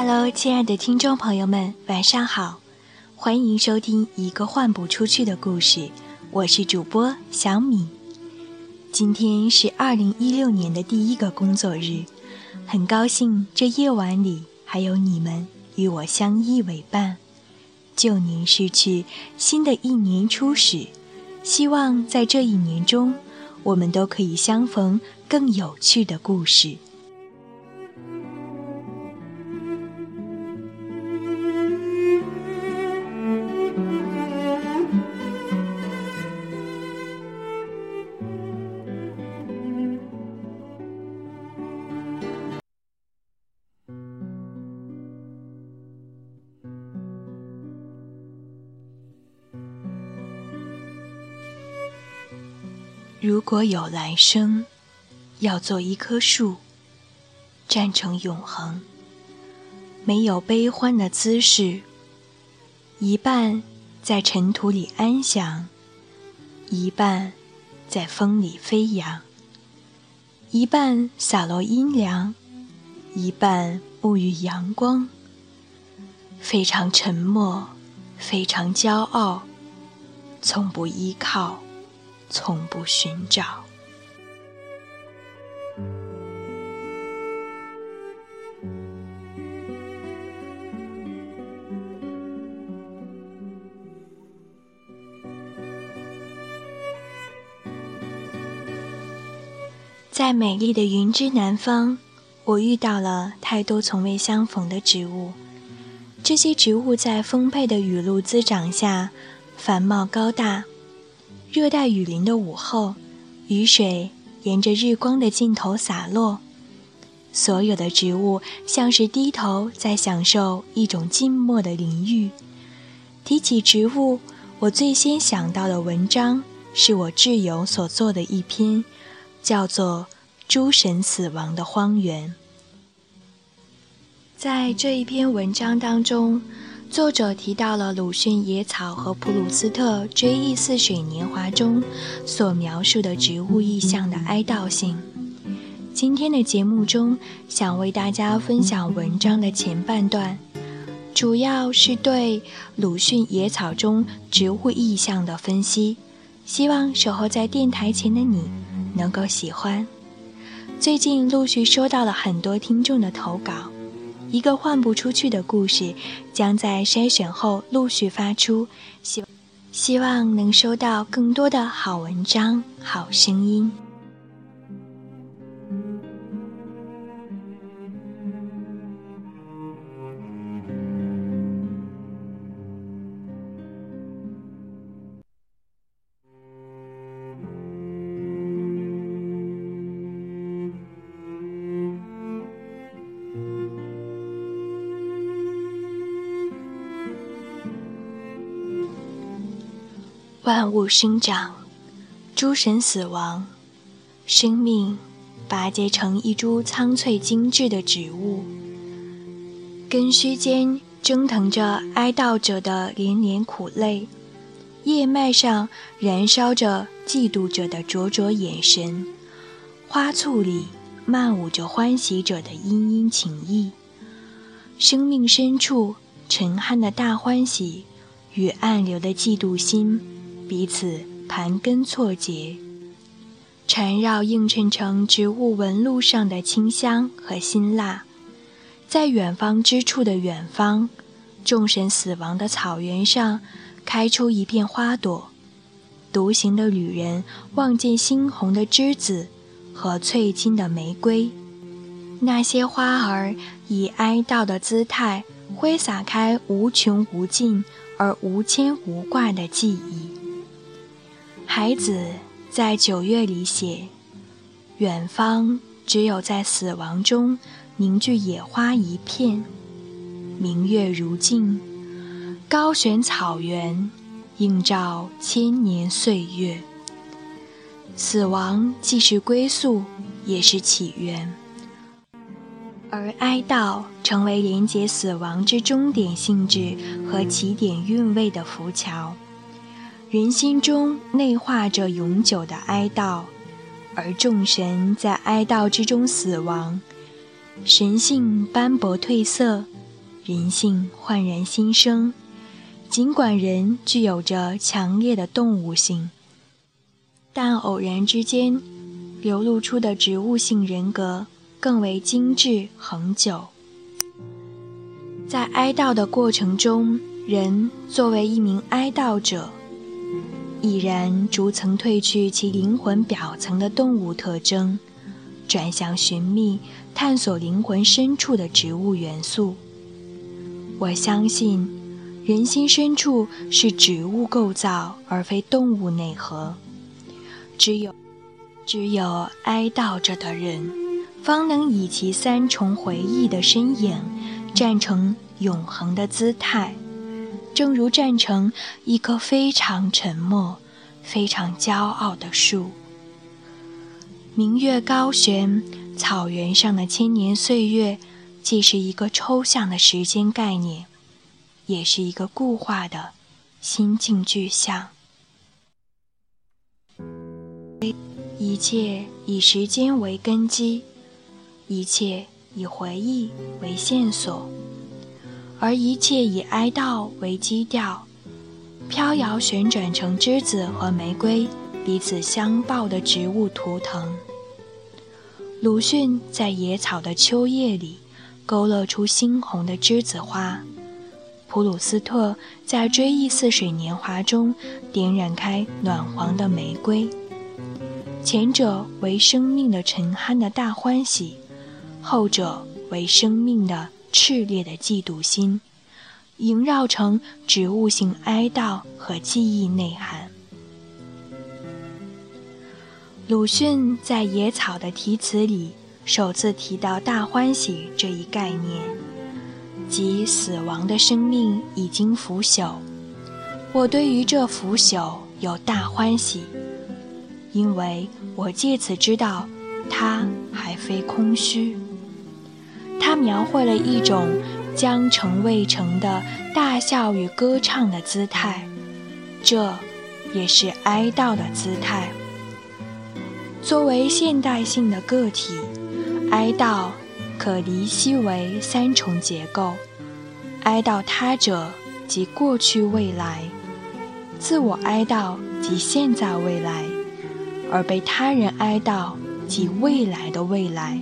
Hello，亲爱的听众朋友们，晚上好，欢迎收听一个换不出去的故事，我是主播小米。今天是二零一六年的第一个工作日，很高兴这夜晚里还有你们与我相依为伴。旧年逝去，新的一年初始，希望在这一年中，我们都可以相逢更有趣的故事。如果有来生，要做一棵树，站成永恒。没有悲欢的姿势，一半在尘土里安详，一半在风里飞扬，一半洒落阴凉，一半沐浴阳光。非常沉默，非常骄傲，从不依靠。从不寻找。在美丽的云之南方，我遇到了太多从未相逢的植物。这些植物在丰沛的雨露滋长下，繁茂高大。热带雨林的午后，雨水沿着日光的尽头洒落，所有的植物像是低头在享受一种静默的淋浴。提起植物，我最先想到的文章是我挚友所做的一篇，叫做《诸神死亡的荒原》。在这一篇文章当中。作者提到了鲁迅野草和普鲁斯特《追忆似水年华》中所描述的植物意象的哀悼性。今天的节目中，想为大家分享文章的前半段，主要是对鲁迅野草中植物意象的分析。希望守候在电台前的你能够喜欢。最近陆续收到了很多听众的投稿。一个换不出去的故事，将在筛选后陆续发出，希希望能收到更多的好文章、好声音。万物生长，诸神死亡，生命拔节成一株苍翠精致的植物，根须间蒸腾着哀悼者的连连苦泪，叶脉上燃烧着嫉妒者的灼灼眼神，花簇里漫舞着欢喜者的殷殷情意，生命深处沉酣的大欢喜与暗流的嫉妒心。彼此盘根错节，缠绕映衬成植物纹路上的清香和辛辣。在远方之处的远方，众神死亡的草原上，开出一片花朵。独行的旅人望见猩红的栀子和翠金的玫瑰，那些花儿以哀悼的姿态挥洒开无穷无尽而无牵无挂的记忆。孩子在九月里写：“远方只有在死亡中凝聚野花一片，明月如镜，高悬草原，映照千年岁月。死亡既是归宿，也是起源，而哀悼成为连接死亡之终点性质和起点韵味的浮桥。”人心中内化着永久的哀悼，而众神在哀悼之中死亡，神性斑驳褪色，人性焕然新生。尽管人具有着强烈的动物性，但偶然之间流露出的植物性人格更为精致恒久。在哀悼的过程中，人作为一名哀悼者，已然逐层褪去其灵魂表层的动物特征，转向寻觅、探索灵魂深处的植物元素。我相信。人心深处是植物构造，而非动物内核。只有，只有哀悼着的人，方能以其三重回忆的身影，站成永恒的姿态，正如站成一棵非常沉默、非常骄傲的树。明月高悬，草原上的千年岁月，既是一个抽象的时间概念。也是一个固化的心境具象。一切以时间为根基，一切以回忆为线索，而一切以哀悼为基调，飘摇旋转成栀子和玫瑰彼此相抱的植物图腾。鲁迅在野草的秋叶里勾勒出猩红的栀子花。普鲁斯特在《追忆似水年华》中点燃开暖黄的玫瑰，前者为生命的沉酣的大欢喜，后者为生命的炽烈的嫉妒心，萦绕成植物性哀悼和记忆内涵。鲁迅在《野草》的题词里首次提到“大欢喜”这一概念。即死亡的生命已经腐朽，我对于这腐朽有大欢喜，因为我借此知道，它还非空虚。他描绘了一种将成未成的大笑与歌唱的姿态，这也是哀悼的姿态。作为现代性的个体，哀悼。可离析为三重结构：哀悼他者即过去未来，自我哀悼即现在未来，而被他人哀悼即未来的未来。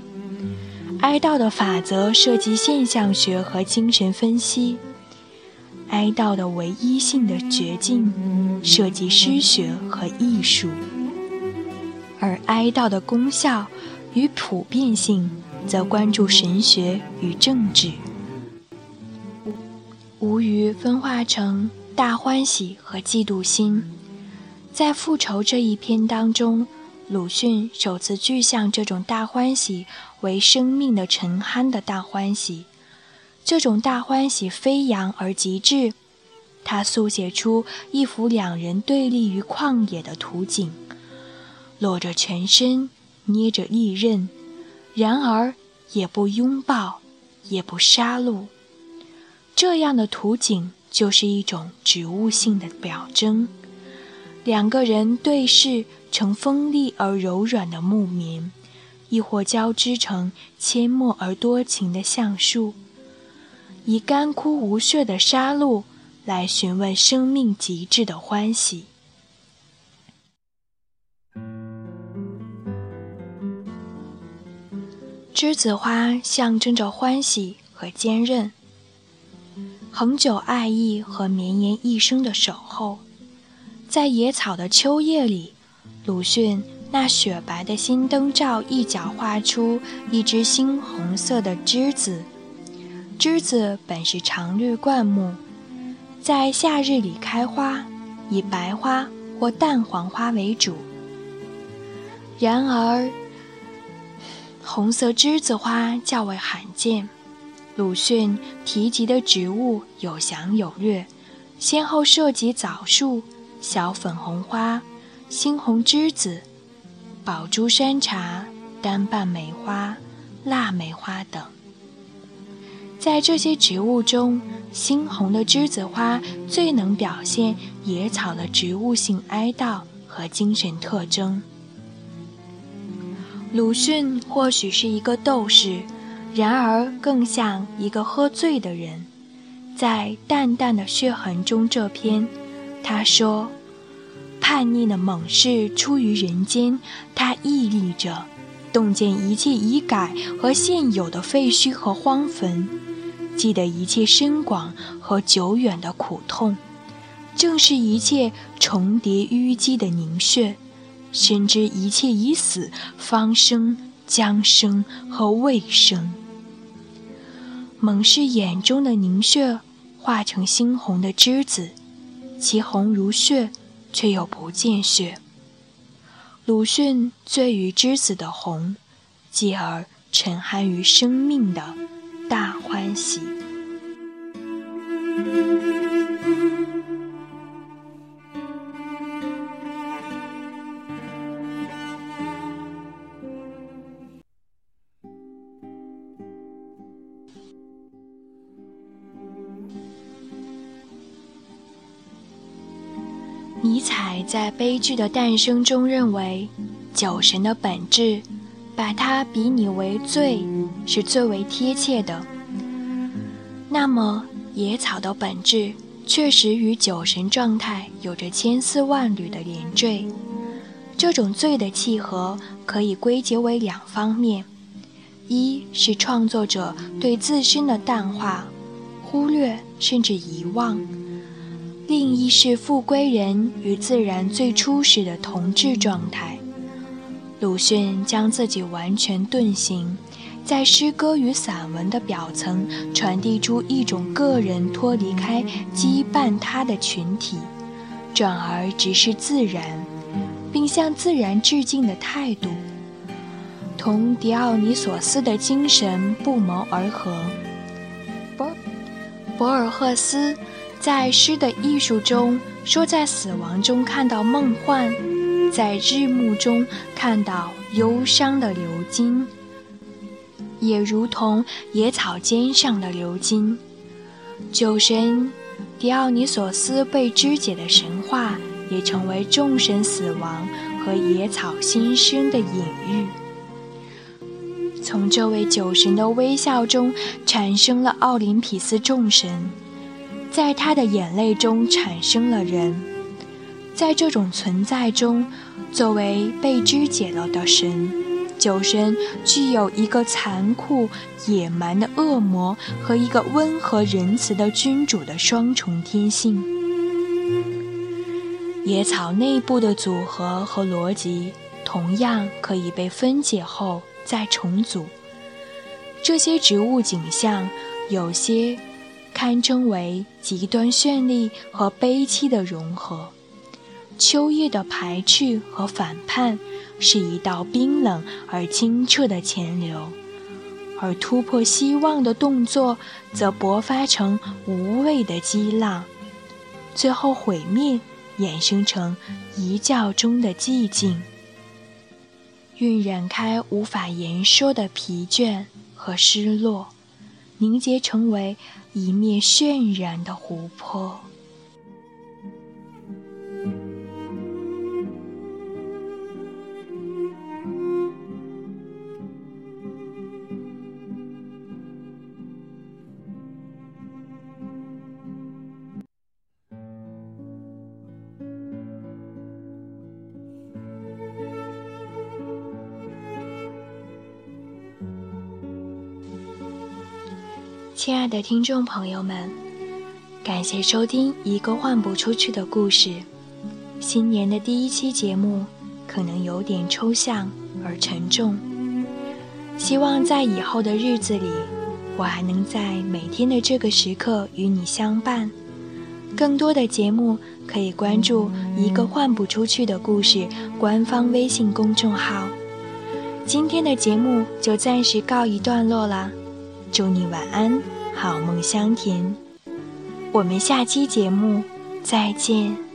哀悼的法则涉及现象学和精神分析，哀悼的唯一性的绝境涉及诗学和艺术，而哀悼的功效与普遍性。则关注神学与政治，无余分化成大欢喜和嫉妒心。在复仇这一篇当中，鲁迅首次具象这种大欢喜为生命的沉酣的大欢喜。这种大欢喜飞扬而极致，他速写出一幅两人对立于旷野的图景，裸着全身，捏着利刃。然而，也不拥抱，也不杀戮，这样的图景就是一种植物性的表征。两个人对视成锋利而柔软的木棉，亦或交织成阡陌而多情的橡树，以干枯无血的杀戮来询问生命极致的欢喜。栀子花象征着欢喜和坚韧，恒久爱意和绵延一生的守候。在野草的秋叶里，鲁迅那雪白的新灯罩一角画出一只猩红色的栀子。栀子本是常绿灌木，在夏日里开花，以白花或淡黄花为主。然而。红色栀子花较为罕见。鲁迅提及的植物有详有略，先后涉及枣树、小粉红花、猩红栀子、宝珠山茶、单瓣梅花、腊梅花等。在这些植物中，猩红的栀子花最能表现野草的植物性哀悼和精神特征。鲁迅或许是一个斗士，然而更像一个喝醉的人。在《淡淡的血痕》中这篇，他说：“叛逆的猛士出于人间，他屹立着，洞见一切已改和现有的废墟和荒坟，记得一切深广和久远的苦痛，正是一切重叠淤积的凝血，深知一切已死方生、将生和未生。猛士眼中的凝血。”化成猩红的栀子，其红如血，却又不见血。鲁迅醉于栀子的红，继而沉酣于生命的大欢喜。在悲剧的诞生中认为，酒神的本质，把它比拟为醉，是最为贴切的。那么，野草的本质确实与酒神状态有着千丝万缕的连缀。这种醉的契合可以归结为两方面：一是创作者对自身的淡化、忽略甚至遗忘。另一是复归人与自然最初时的同质状态。鲁迅将自己完全遁形，在诗歌与散文的表层传递出一种个人脱离开羁绊他的群体，转而直视自然，并向自然致敬的态度，同狄奥尼索斯的精神不谋而合。博尔赫斯。在诗的艺术中，说在死亡中看到梦幻，在日暮中看到忧伤的流金，也如同野草尖上的流金。酒神狄奥尼索斯被肢解的神话，也成为众神死亡和野草新生的隐喻。从这位酒神的微笑中，产生了奥林匹斯众神。在他的眼泪中产生了人，在这种存在中，作为被肢解了的神，酒神具有一个残酷野蛮的恶魔和一个温和仁慈的君主的双重天性。野草内部的组合和逻辑同样可以被分解后再重组。这些植物景象有些。堪称为极端绚丽和悲凄的融合。秋叶的排斥和反叛是一道冰冷而清澈的潜流，而突破希望的动作则勃发成无畏的激浪，最后毁灭衍生成一觉中的寂静，晕染开无法言说的疲倦和失落，凝结成为。一面渲染的湖泊。亲爱的听众朋友们，感谢收听一个换不出去的故事。新年的第一期节目可能有点抽象而沉重，希望在以后的日子里，我还能在每天的这个时刻与你相伴。更多的节目可以关注“一个换不出去的故事”官方微信公众号。今天的节目就暂时告一段落了，祝你晚安。好梦香甜，我们下期节目再见。